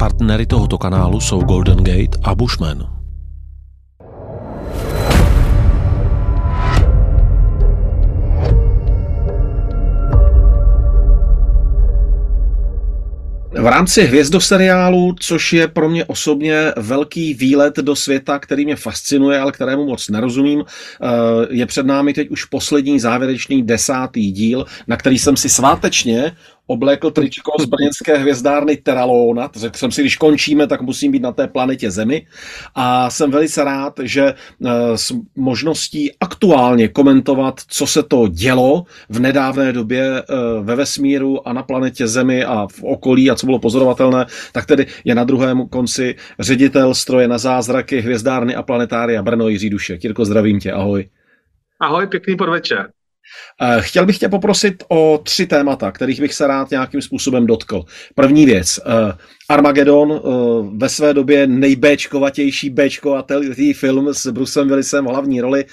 Partnery tohoto kanálu jsou Golden Gate a Bushman. V rámci hvězdoseriálu, což je pro mě osobně velký výlet do světa, který mě fascinuje, ale kterému moc nerozumím, eh, je před námi teď už poslední závěrečný desátý díl, na který jsem si svátečně oblékl tričko z brněnské hvězdárny Teralona. Řekl jsem si, když končíme, tak musím být na té planetě Zemi. A jsem velice rád, že eh, s možností aktuálně komentovat, co se to dělo v nedávné době eh, ve vesmíru a na planetě Zemi a v okolí a co bylo pozorovatelné, tak tedy je na druhém konci ředitel stroje na zázraky hvězdárny a planetária Brno Jiří Dušek. Jirko, zdravím tě, ahoj. Ahoj, pěkný podvečer. Eh, chtěl bych tě poprosit o tři témata, kterých bych se rád nějakým způsobem dotkl. První věc, eh, Armageddon, eh, ve své době nejbéčkovatější béčkovatelý film s Brucem Willisem v hlavní roli,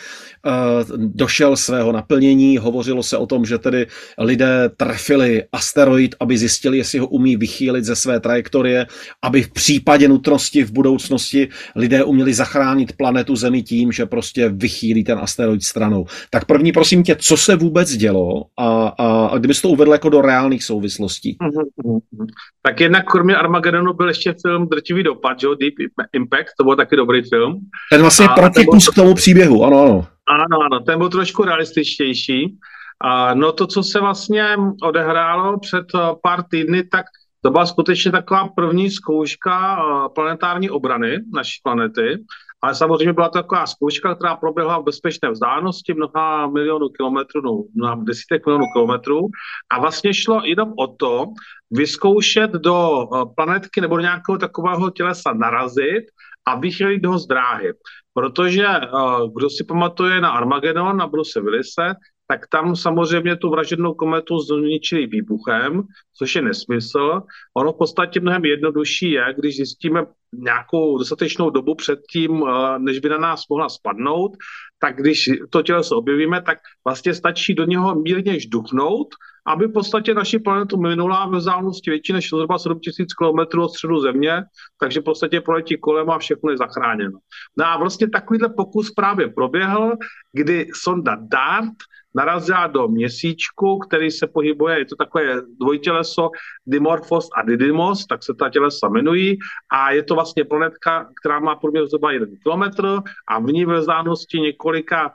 došel svého naplnění. Hovořilo se o tom, že tedy lidé trefili asteroid, aby zjistili, jestli ho umí vychýlit ze své trajektorie, aby v případě nutnosti v budoucnosti lidé uměli zachránit planetu Zemi tím, že prostě vychýlí ten asteroid stranou. Tak první, prosím tě, co se vůbec dělo a, a, a kdybys to uvedl jako do reálných souvislostí? Mm-hmm. Tak jednak kromě Armageddonu byl ještě film Drtivý dopad, jo? Deep Impact, to byl taky dobrý film. Ten vlastně protikus k tomu příběhu, ano, ano. Ano, ano, ten byl trošku realističtější. A no to, co se vlastně odehrálo před eh, pár týdny, tak to byla skutečně taková první zkouška eh, planetární obrany naší planety. Ale samozřejmě byla to taková zkouška, která proběhla v bezpečné vzdálenosti mnoha milionů kilometrů, no, mnoha desítek milionů kilometrů. A vlastně šlo jenom o to, vyzkoušet do eh, planetky nebo do nějakého takového tělesa narazit a vychylit ho z dráhy. Protože uh, kdo si pamatuje na Armageddon, na Bruce Willise, tak tam samozřejmě tu vražednou kometu zničili výbuchem, což je nesmysl. Ono v podstatě mnohem jednodušší je, když zjistíme nějakou dostatečnou dobu před tím, uh, než by na nás mohla spadnout, tak když to těleso objevíme, tak vlastně stačí do něho mírně žduchnout aby v podstatě naši planetu minula ve vzdálenosti větší než zhruba 7000 km od středu Země, takže v podstatě proletí kolem a všechno je zachráněno. No a vlastně takovýhle pokus právě proběhl, kdy sonda DART narazila do měsíčku, který se pohybuje, je to takové dvojtěleso Dimorphos a Didymos, tak se ta tělesa jmenují a je to vlastně planetka, která má průměr zhruba 1 km a v ní ve vzdálenosti několika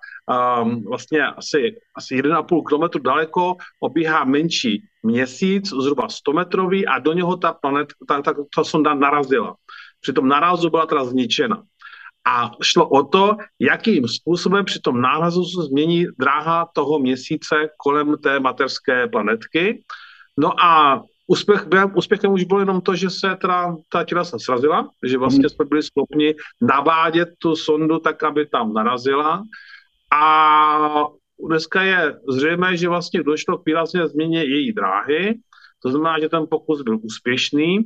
um, vlastně asi, asi 1,5 km daleko obíhá menší měsíc, zhruba 100 metrový a do něho ta planetka, ta, ta, ta sonda narazila. Při tom narazu byla teda zničena. A šlo o to, jakým způsobem při tom nárazu se změní dráha toho měsíce kolem té materské planetky. No a úspěch, úspěchem už bylo jenom to, že se teda ta těla se srazila, že vlastně jsme byli schopni navádět tu sondu tak, aby tam narazila. A dneska je zřejmé, že vlastně došlo k výrazně změně její dráhy, to znamená, že ten pokus byl úspěšný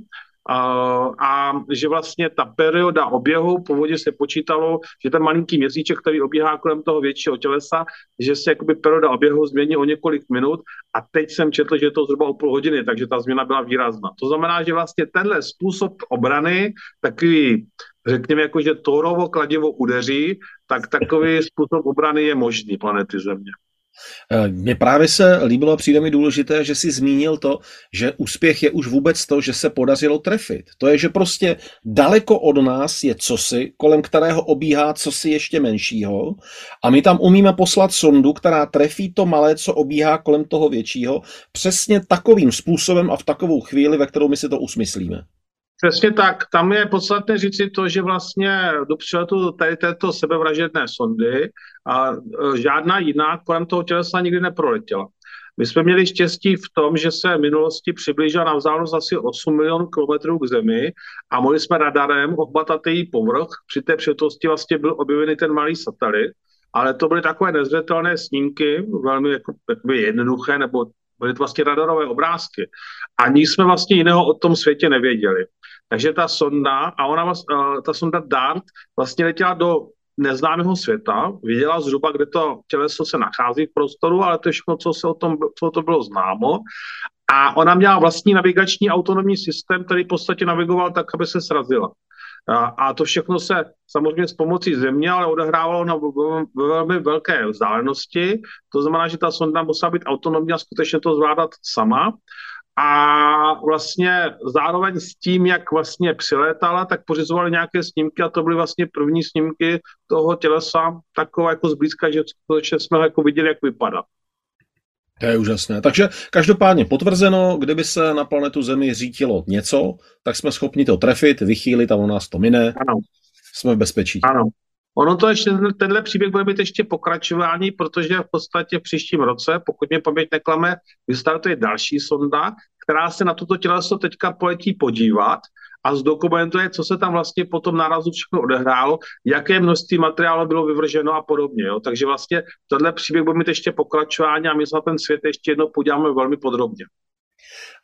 a že vlastně ta perioda oběhu, původně se počítalo, že ten malinký měsíček, který obíhá kolem toho většího tělesa, že se jakoby perioda oběhu změní o několik minut a teď jsem četl, že je to zhruba o půl hodiny, takže ta změna byla výrazná. To znamená, že vlastně tenhle způsob obrany, takový řekněme jako, že Torovo kladivo udeří, tak takový způsob obrany je možný planety Země. Eh, mně právě se líbilo a přijde mi důležité, že si zmínil to, že úspěch je už vůbec to, že se podařilo trefit. To je, že prostě daleko od nás je cosi, kolem kterého obíhá cosi ještě menšího a my tam umíme poslat sondu, která trefí to malé, co obíhá kolem toho většího, přesně takovým způsobem a v takovou chvíli, ve kterou my si to usmyslíme. Přesně tak. Tam je podstatné říci to, že vlastně do příletu tady této sebevražedné sondy a e, žádná jiná kolem toho tělesa nikdy neproletěla. My jsme měli štěstí v tom, že se v minulosti přiblížila na vzdálenost asi 8 milionů kilometrů k Zemi a mohli jsme radarem obmatat její povrch. Při té příležitosti vlastně byl objevený ten malý satelit, ale to byly takové nezřetelné snímky, velmi jako, jednoduché, nebo byly to vlastně radarové obrázky. A nic jsme vlastně jiného o tom světě nevěděli. Takže ta sonda, a ona, eh, ta sonda DART vlastně letěla do neznámého světa, viděla zhruba, kde to těleso se nachází v prostoru, ale to je všechno, co, se o tom, co to bylo známo. A ona měla vlastní navigační autonomní systém, který v podstatě navigoval tak, aby se srazila. A, a to všechno se samozřejmě s pomocí země, ale odehrávalo na velmi velké vzdálenosti. To znamená, že ta sonda musela být autonomní a skutečně to zvládat sama. A vlastně zároveň s tím, jak vlastně přilétala, tak pořizovali nějaké snímky a to byly vlastně první snímky toho tělesa takové jako zblízka, že skutečně jsme ho jako viděli, jak vypadá. To je úžasné. Takže každopádně potvrzeno, kdyby se na planetu Zemi řítilo něco, tak jsme schopni to trefit, vychýlit a u nás to mine. Ano. Jsme v bezpečí. Ano. Ono to ještě, tenhle příběh bude mít ještě pokračování, protože v podstatě v příštím roce, pokud mě paměť neklame, vystartuje další sonda, která se na toto těleso teďka poletí podívat a zdokumentuje, co se tam vlastně po tom nárazu všechno odehrálo, jaké množství materiálu bylo vyvrženo a podobně. Jo. Takže vlastně tenhle příběh bude mít ještě pokračování a my se na ten svět ještě jednou podíváme velmi podrobně.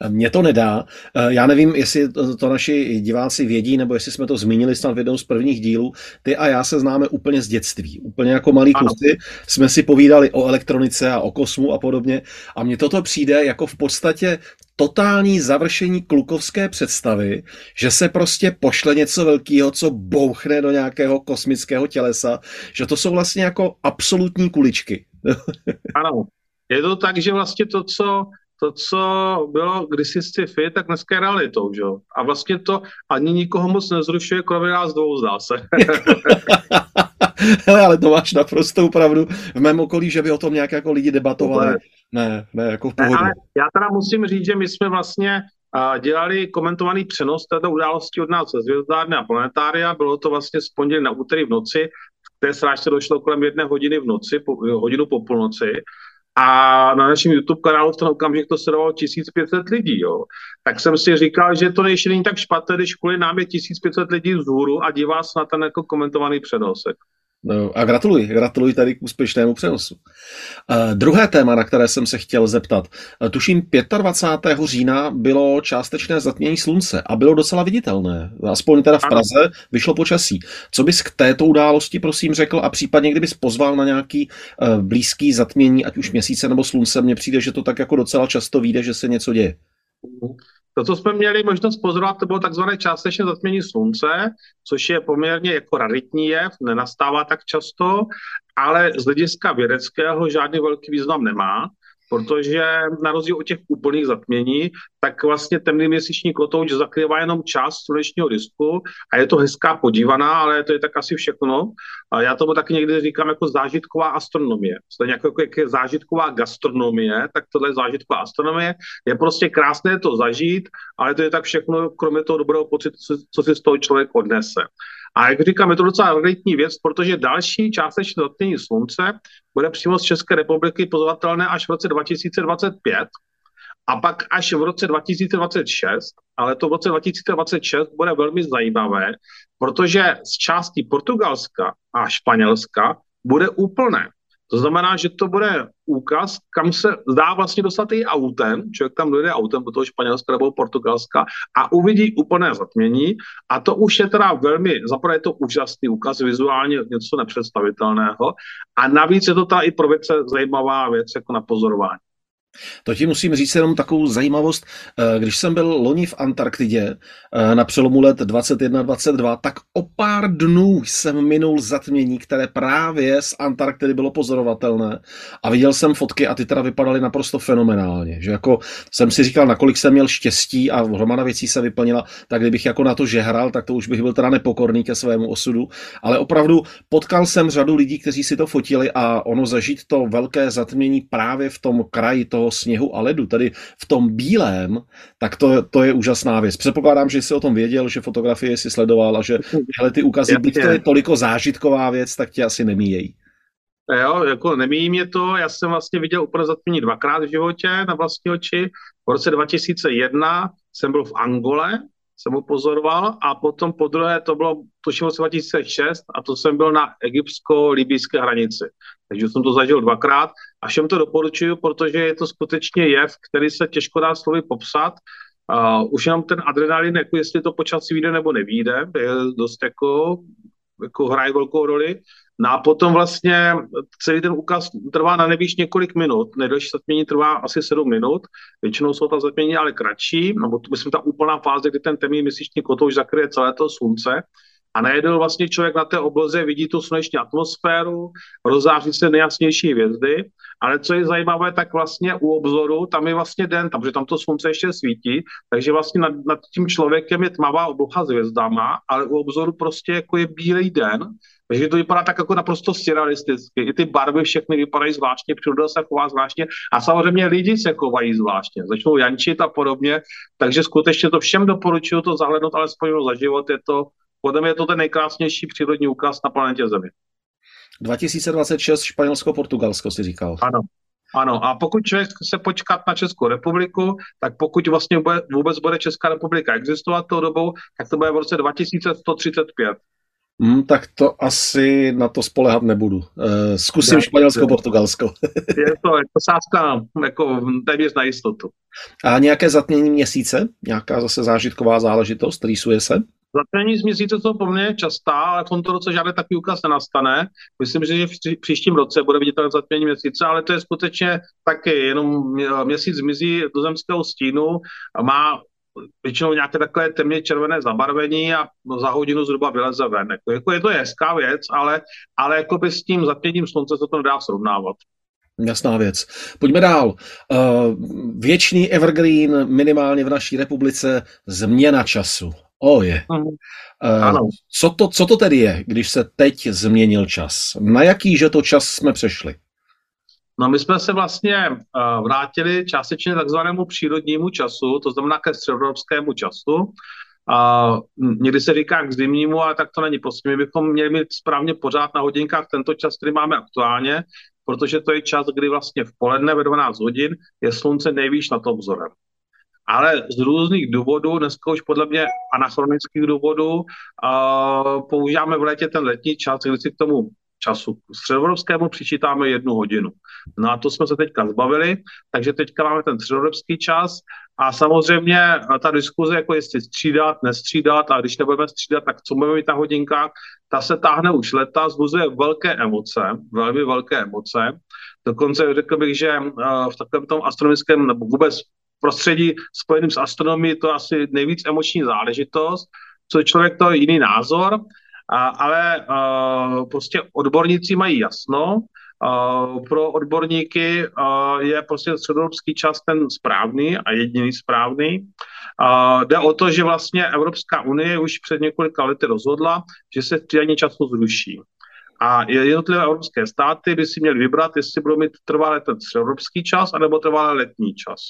Mně to nedá. Eh, já nevím, jestli to naši diváci vědí, nebo jestli jsme to zmínili snad v jednom z prvních dílů. Ty a já se známe úplně z dětství. Úplně jako malí kluci jsme si povídali o elektronice a o kosmu a podobně. A mně toto přijde jako v podstatě totální završení klukovské představy, že se prostě pošle něco velkého, co bouchne do nějakého kosmického tělesa, že to jsou vlastně jako absolutní kuličky. ano. Je to tak, že vlastně to, co to, co bylo kdysi sci-fi, tak dneska je realitou, že? A vlastně to ani nikoho moc nezrušuje, kromě nás dvou, zdá se. Hele, ale to máš naprostou pravdu. V mém okolí, že by o tom nějak jako lidi debatovali. Ne, ne, jako v pohodě. Ne, ale já teda musím říct, že my jsme vlastně uh, dělali komentovaný přenos této události od nás ze Zvězdárny a Planetária. Bylo to vlastně z pondělí na úterý v noci. V té srážce došlo kolem jedné hodiny v noci, po, hodinu po půlnoci. A na našem YouTube kanálu v ten okamžik to sledovalo 1500 lidí, jo. Tak jsem si říkal, že to ještě není tak špatné, když kvůli nám je 1500 lidí vzhůru a dívá se na ten jako komentovaný přenosek. No, a gratuluji, gratuluji tady k úspěšnému přenosu. Uh, druhé téma, na které jsem se chtěl zeptat. Uh, tuším 25. října bylo částečné zatmění slunce a bylo docela viditelné. Aspoň teda v Praze vyšlo počasí. Co bys k této události prosím řekl a případně kdybys pozval na nějaký uh, blízký zatmění, ať už měsíce nebo slunce, mně přijde, že to tak jako docela často vyjde, že se něco děje. To, co jsme měli možnost pozorovat, to bylo takzvané částečné zatmění slunce, což je poměrně jako raritní jev, nenastává tak často, ale z hlediska vědeckého žádný velký význam nemá protože na rozdíl od těch úplných zatmění, tak vlastně temný měsíční kotouč zakrývá jenom část slunečního disku a je to hezká podívaná, ale to je tak asi všechno. A já tomu taky někdy říkám jako zážitková astronomie. Stejně jako, jako je zážitková gastronomie, tak tohle je zážitková astronomie. Je prostě krásné to zažít, ale to je tak všechno, kromě toho dobrého pocitu, co si z toho člověk odnese. A jak říkám, je to docela realitní věc, protože další částečné zatmění slunce bude přímo z České republiky pozorovatelné až v roce 2025 a pak až v roce 2026, ale to v roce 2026 bude velmi zajímavé, protože z části Portugalska a Španělska bude úplné. To znamená, že to bude úkaz, kam se dá vlastně dostat i autem, člověk tam dojde autem do toho Španělska nebo Portugalska a uvidí úplné zatmění. A to už je teda velmi, zaprvé je to úžasný úkaz, vizuálně něco nepředstavitelného. A navíc je to ta i pro věce zajímavá věc jako na pozorování. To ti musím říct jenom takovou zajímavost. Eh, když jsem byl loni v Antarktidě eh, na přelomu let 21-22, tak o pár dnů jsem minul zatmění, které právě z Antarktidy bylo pozorovatelné. A viděl jsem fotky a ty teda vypadaly naprosto fenomenálně. Že jako jsem si říkal, nakolik jsem měl štěstí a hromada věcí se vyplnila, tak kdybych jako na to žehral, tak to už bych byl teda nepokorný ke svému osudu. Ale opravdu potkal jsem řadu lidí, kteří si to fotili a ono zažít to velké zatmění právě v tom kraji toho toho sněhu a ledu, tady v tom bílém, tak to, to je úžasná věc. Předpokládám, že jsi o tom věděl, že fotografie si sledoval a že tyhle ty úkazy, byť to je toliko zážitková věc, tak tě asi nemíjejí. Jo, jako nemíjí mě to, já jsem vlastně viděl úplně zatmění dvakrát v životě na vlastní oči. V roce 2001 jsem byl v Angole, jsem ho pozoroval a potom po druhé to bylo tuším 2006 a to jsem byl na egyptsko-libijské hranici. Takže jsem to zažil dvakrát a všem to doporučuju, protože je to skutečně jev, který se těžko dá slovy popsat. Uh, už jenom ten adrenalin, jako jestli to počasí vyjde nebo nevíde, je dost jako, jako hraje velkou roli. No a potom vlastně celý ten úkaz trvá na nejvíc několik minut. Nejdelší zatmění trvá asi 7 minut. Většinou jsou ta zatmění ale kratší, nebo to myslím ta úplná fáze, kdy ten temný měsíční kotouč zakryje celé to slunce. A najednou vlastně člověk na té obloze vidí tu sluneční atmosféru, rozzáří se nejasnější hvězdy, ale co je zajímavé, tak vlastně u obzoru tam je vlastně den, tam, že tam to slunce ještě svítí, takže vlastně nad, nad tím člověkem je tmavá obloha s hvězdama, ale u obzoru prostě jako je bílej den, takže to vypadá tak jako naprosto surrealisticky. I ty barvy všechny vypadají zvláštně, příroda se chová zvláštně a samozřejmě lidi se chovají zvláštně. Začnou jančit a podobně, takže skutečně to všem doporučuju to zahlednout alespoň za život. Je to, podle mě je to ten nejkrásnější přírodní úkaz na planetě Zemi. 2026 Španělsko-Portugalsko si říkal. Ano, ano, a pokud člověk se počkat na Českou republiku, tak pokud vlastně bude, vůbec bude Česká republika existovat tou dobou, tak to bude v roce 2135. Hmm, tak to asi na to spolehat nebudu. Uh, zkusím Španělsko-Portugalsko. je to jako sázka jako téměř na jistotu. A nějaké zatmění měsíce? Nějaká zase zážitková záležitost? Rýsuje se? Zatmění z měsíce jsou poměrně častá, ale v tomto roce žádný takový úkaz nenastane. Myslím, že v příštím roce bude vidět zatmění měsíce, ale to je skutečně taky jenom měsíc zmizí do zemského stínu a má většinou nějaké takové temně červené zabarvení a za hodinu zhruba vyleze ven. Jako, jako je to hezká věc, ale, ale jako by s tím zatměním slunce se to nedá srovnávat. Jasná věc. Pojďme dál. Uh, věčný evergreen minimálně v naší republice změna času. O je. Uh, ano. Co, to, co to tedy je, když se teď změnil čas? Na jaký že to čas jsme přešli? No my jsme se vlastně uh, vrátili částečně takzvanému přírodnímu času, to znamená ke středoevropskému času. Uh, někdy se říká k zimnímu, ale tak to není. Prostě my bychom měli mít správně pořád na hodinkách tento čas, který máme aktuálně, protože to je čas, kdy vlastně v poledne ve 12 hodin je slunce nejvýš nad obzorem. Ale z různých důvodů, dneska už podle mě anachronických důvodů, uh, používáme v létě ten letní čas, kdy si k tomu času. Středoevropskému přičítáme jednu hodinu. No a to jsme se teďka zbavili, takže teďka máme ten středoevropský čas a samozřejmě ta diskuze, jako jestli střídat, nestřídat a když nebudeme střídat, tak co budeme mít na hodinkách, ta se táhne už leta, zbuzuje velké emoce, velmi velké emoce. Dokonce řekl bych, že v takovém tom astronomickém nebo vůbec prostředí spojeným s astronomií to asi nejvíc emoční záležitost, co člověk to jiný názor, a, ale a, prostě odborníci mají jasno, a, pro odborníky a, je prostě středoevropský čas ten správný a jediný správný. A, jde o to, že vlastně Evropská unie už před několika lety rozhodla, že se střídání času zruší. A jednotlivé evropské státy by si měly vybrat, jestli budou mít trvalé ten středoevropský čas, anebo trvalé letní čas.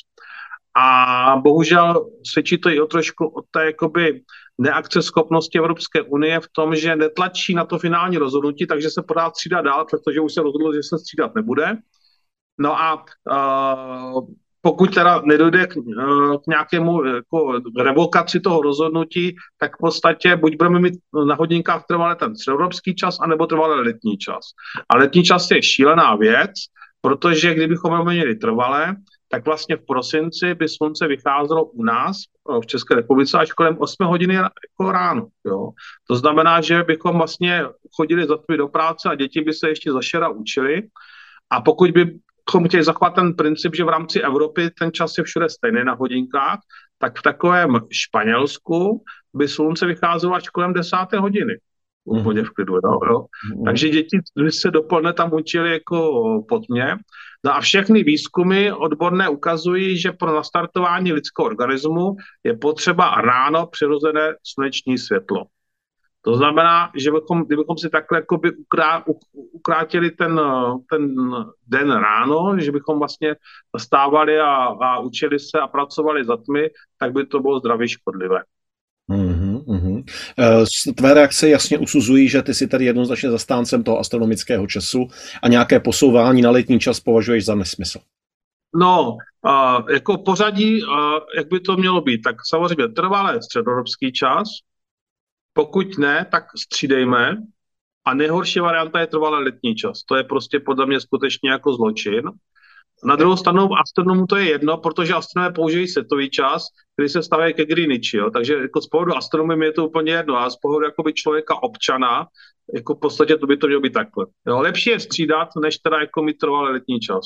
A bohužel svědčí to i o trošku o té jakoby neakceschopnosti Evropské unie v tom, že netlačí na to finální rozhodnutí, takže se podá střídat dál, protože už se rozhodlo, že se střídat nebude. No a uh, pokud teda nedojde k, uh, k nějakému jako, revokaci toho rozhodnutí, tak v podstatě buď budeme mít na hodinkách trvalé ten středoevropský čas, anebo trvalé letní čas. A letní čas je šílená věc, protože kdybychom ho měli trvalé, tak vlastně v prosinci by slunce vycházelo u nás eh, v České republice až kolem 8 hodiny jako ráno. Jo. To znamená, že bychom vlastně chodili za do práce a děti by se ještě zašera učili. A pokud bychom chtěli zachovat ten princip, že v rámci Evropy ten čas je všude stejný na hodinkách, tak v takovém Španělsku by slunce vycházelo až kolem desáté hodiny úplně v klidu. Jo, jo. Mm. Takže děti se dopoledne tam učili jako pod mě. No a všechny výzkumy odborné ukazují, že pro nastartování lidského organismu je potřeba ráno přirozené sluneční světlo. To znamená, že bychom, kdybychom si takhle jakoby ukrá, ukrátili ten, ten den ráno, že bychom vlastně stávali a, a učili se a pracovali za tmy, tak by to bylo zdraví škodlivé. Mm-hmm. Tvé reakce jasně usuzují, že ty jsi tady jednoznačně zastáncem toho astronomického času a nějaké posouvání na letní čas považuješ za nesmysl. No, uh, jako pořadí, uh, jak by to mělo být, tak samozřejmě trvalé středoevropský čas, pokud ne, tak střídejme a nejhorší varianta je trvalé letní čas. To je prostě podle mě skutečně jako zločin. Na druhou stranu astronomů to je jedno, protože astronomé použijí světový čas, který se staví ke Greenwichi, jo. takže jako z pohledu astronomie je to úplně jedno, a z pohledu jakoby člověka občana, jako v podstatě to by to mělo být takhle. Jo. Lepší je střídat, než teda jako mít trvalý letní čas.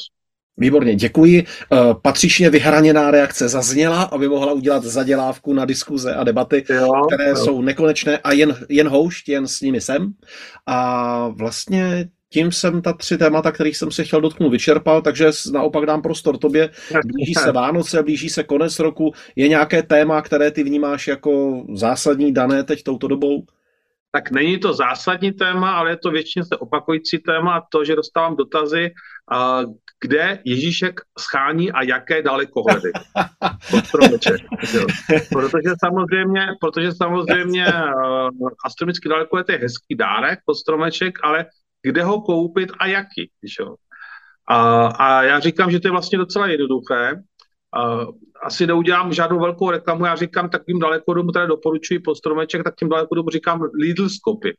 Výborně, děkuji. Eh, patřičně vyhraněná reakce zazněla, aby mohla udělat zadělávku na diskuze a debaty, jo, které jo. jsou nekonečné a jen, jen houšť, jen s nimi jsem. A vlastně tím jsem ta tři témata, kterých jsem se chtěl dotknout, vyčerpal, takže naopak dám prostor tobě. Blíží se Vánoce, blíží se konec roku. Je nějaké téma, které ty vnímáš jako zásadní dané teď touto dobou? Tak není to zásadní téma, ale je to většině se opakující téma, to, že dostávám dotazy, kde Ježíšek schání a jaké dalekohledy. protože samozřejmě, protože samozřejmě astronomický dalekohled je hezký dárek, stromeček, ale kde ho koupit a jaký. Jo? A, a já říkám, že to je vlastně docela jednoduché. A, asi neudělám žádnou velkou reklamu, já říkám takovým dalekodomu, které doporučuji po stromeček, tak tím dalekodomu říkám Lidl skopy.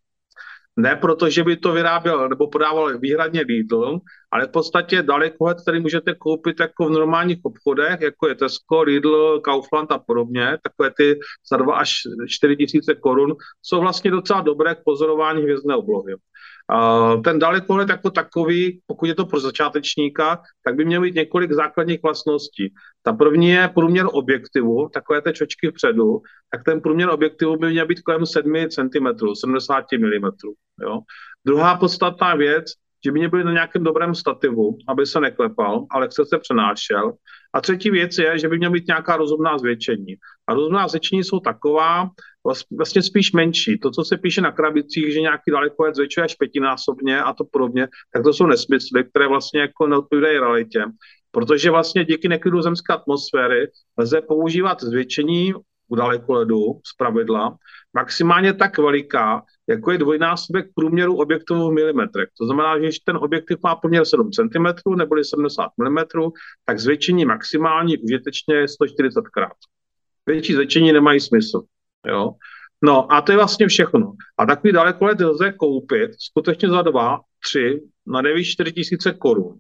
Ne proto, že by to vyráběl nebo podával výhradně Lidl, ale v podstatě dalekohled, který můžete koupit jako v normálních obchodech, jako je Tesco, Lidl, Kaufland a podobně, takové ty za 2 až 4 tisíce korun, jsou vlastně docela dobré k pozorování hvězdné oblohy. Ten dalekohled jako takový, pokud je to pro začátečníka, tak by měl mít několik základních vlastností. Ta první je průměr objektivu, takové té čočky vpředu, tak ten průměr objektivu by měl být kolem 7 cm, 70 mm. Jo. Druhá podstatná věc, že by mě byli na nějakém dobrém stativu, aby se neklepal, ale chce se přenášel. A třetí věc je, že by měl být nějaká rozumná zvětšení. A rozumná zvětšení jsou taková, vlastně spíš menší. To, co se píše na krabicích, že nějaký dalekohled zvětšuje až pětinásobně a to podobně, tak to jsou nesmysly, které vlastně jako neodpovídají realitě. Protože vlastně díky neklidu zemské atmosféry lze používat zvětšení u dalekoledu z pravidla maximálně tak veliká, jako je dvojnásobek průměru objektu v milimetrech. To znamená, že když ten objektiv má poměr 7 cm nebo 70 mm, tak zvětšení maximální užitečně je 140 krát. Větší zvětšení nemají smysl. Jo? No a to je vlastně všechno. A takový dalekohled lze koupit skutečně za dva, tři, na 9-4 tisíce korun.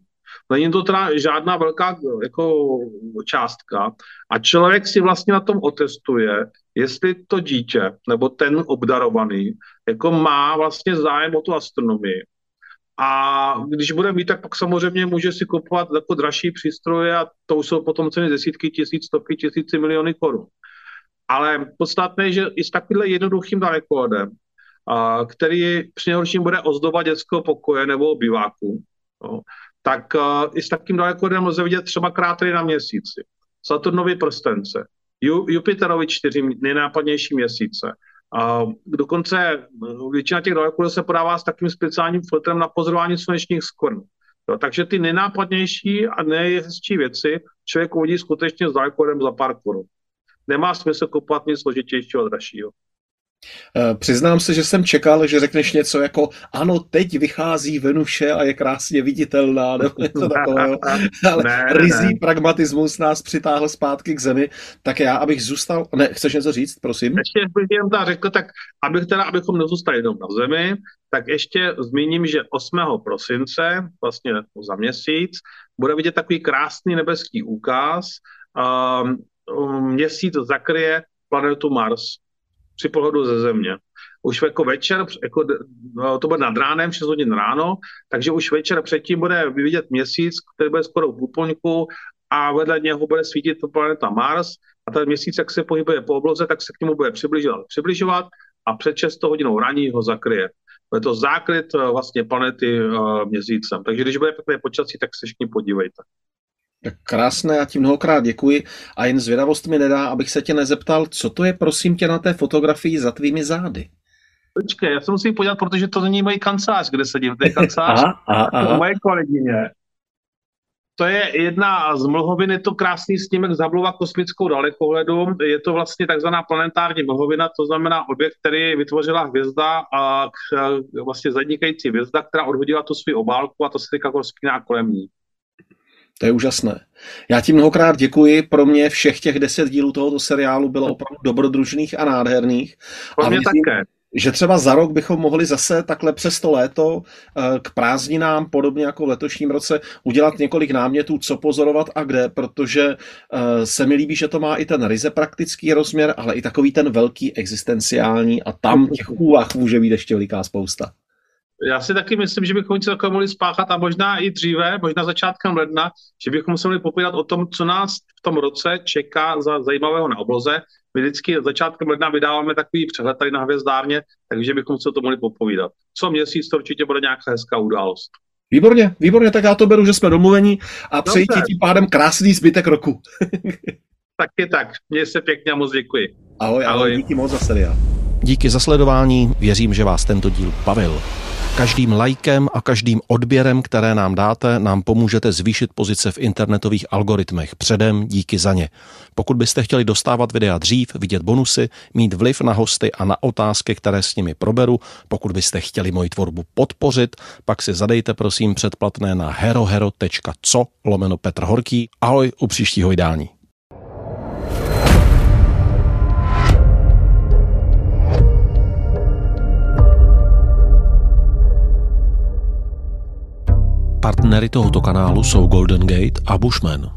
Není to teda žádná velká jako, částka a člověk si vlastně na tom otestuje, jestli to dítě nebo ten obdarovaný jako má vlastně zájem o tu astronomii. A když bude mít, tak pak samozřejmě může si kupovat jako dražší přístroje a to už jsou potom ceny desítky tisíc, stovky tisíci miliony korun. Ale podstatné je, že i s takovýmhle jednoduchým dalekohodem, který při nejhorším bude ozdoba dětského pokoje nebo obyváku, no, tak i s takým dalekohodem lze vidět třeba krátery na měsíci, Saturnovi prstence, Jupiterovi čtyři nejnápadnější měsíce. A dokonce většina těch dalekohodů se podává s takým speciálním filtrem na pozorování slunečních skvrn. Takže ty nejnápadnější a nejhezčí věci člověk uvidí skutečně s dalekohodem za pár korun nemá smysl kupovat nic složitějšího a dražšího. Eh, přiznám se, že jsem čekal, že řekneš něco jako ano, teď vychází Venuše a je krásně viditelná, nebo něco takového, ale ne, rizí ne. pragmatismus nás přitáhl zpátky k zemi, tak já, abych zůstal, ne, chceš něco říct, prosím? Ještě bych jen tak řekl, tak abych teda, abychom nezůstali jenom na zemi, tak ještě zmíním, že 8. prosince, vlastně za měsíc, bude vidět takový krásný nebeský úkaz, um, měsíc zakryje planetu Mars při pohledu ze Země. Už jako večer, jako, no, to bude nad ránem, 6 hodin ráno, takže už večer předtím bude vidět měsíc, který bude skoro v úplňku a vedle něho bude svítit planeta Mars a ten měsíc, jak se pohybuje po obloze, tak se k němu bude přibližovat, přibližovat a před 6 hodinou raní ho zakryje. Je to zákryt eh, vlastně planety uh, měsícem. Takže když bude pěkné počasí, tak se všichni podívejte. Tak krásné, já ti mnohokrát děkuji a jen zvědavost mi nedá, abych se tě nezeptal, co to je prosím tě na té fotografii za tvými zády? Počkej, já se musím podívat, protože to není můj kancelář, kde sedím. To je kancelář aha, aha, aha. moje kolegyně. To je jedna z mlhovin, je to krásný snímek z Hubbleova kosmickou dalekohledu. Je to vlastně takzvaná planetární mlhovina, to znamená objekt, který vytvořila hvězda a vlastně zanikající hvězda, která odhodila tu svou obálku a to se teďka rozpíná kolem ní. To je úžasné. Já ti mnohokrát děkuji. Pro mě všech těch deset dílů tohoto seriálu bylo opravdu dobrodružných a nádherných. Pro a mě věřím, také. že třeba za rok bychom mohli zase takhle přes to léto eh, k prázdninám, podobně jako v letošním roce, udělat několik námětů, co pozorovat a kde, protože eh, se mi líbí, že to má i ten ryze praktický rozměr, ale i takový ten velký existenciální a tam těch úvah může být ještě veliká spousta. Já si taky myslím, že bychom něco takového mohli spáchat a možná i dříve, možná začátkem ledna, že bychom se mohli popovídat o tom, co nás v tom roce čeká za zajímavého na obloze, my vždycky začátkem ledna vydáváme takový přehled tady na hvězdárně, takže bychom se o tom mohli popovídat. Co měsíc to určitě bude nějaká hezká událost. Výborně, výborně, tak já to beru, že jsme domluveni a přeji ti tím pádem krásný zbytek roku. tak je tak, měj se pěkně a moc děkuji. Ahoj, ahoj, ahoj. díky moc za seriál. Díky za sledování, věřím, že vás tento díl bavil. Každým lajkem a každým odběrem, které nám dáte, nám pomůžete zvýšit pozice v internetových algoritmech. Předem díky za ně. Pokud byste chtěli dostávat videa dřív, vidět bonusy, mít vliv na hosty a na otázky, které s nimi proberu, pokud byste chtěli moji tvorbu podpořit, pak si zadejte prosím předplatné na herohero.co lomeno Petr Horký. Ahoj u příštího vydání. Partnery tohoto kanálu jsou Golden Gate a Bushman.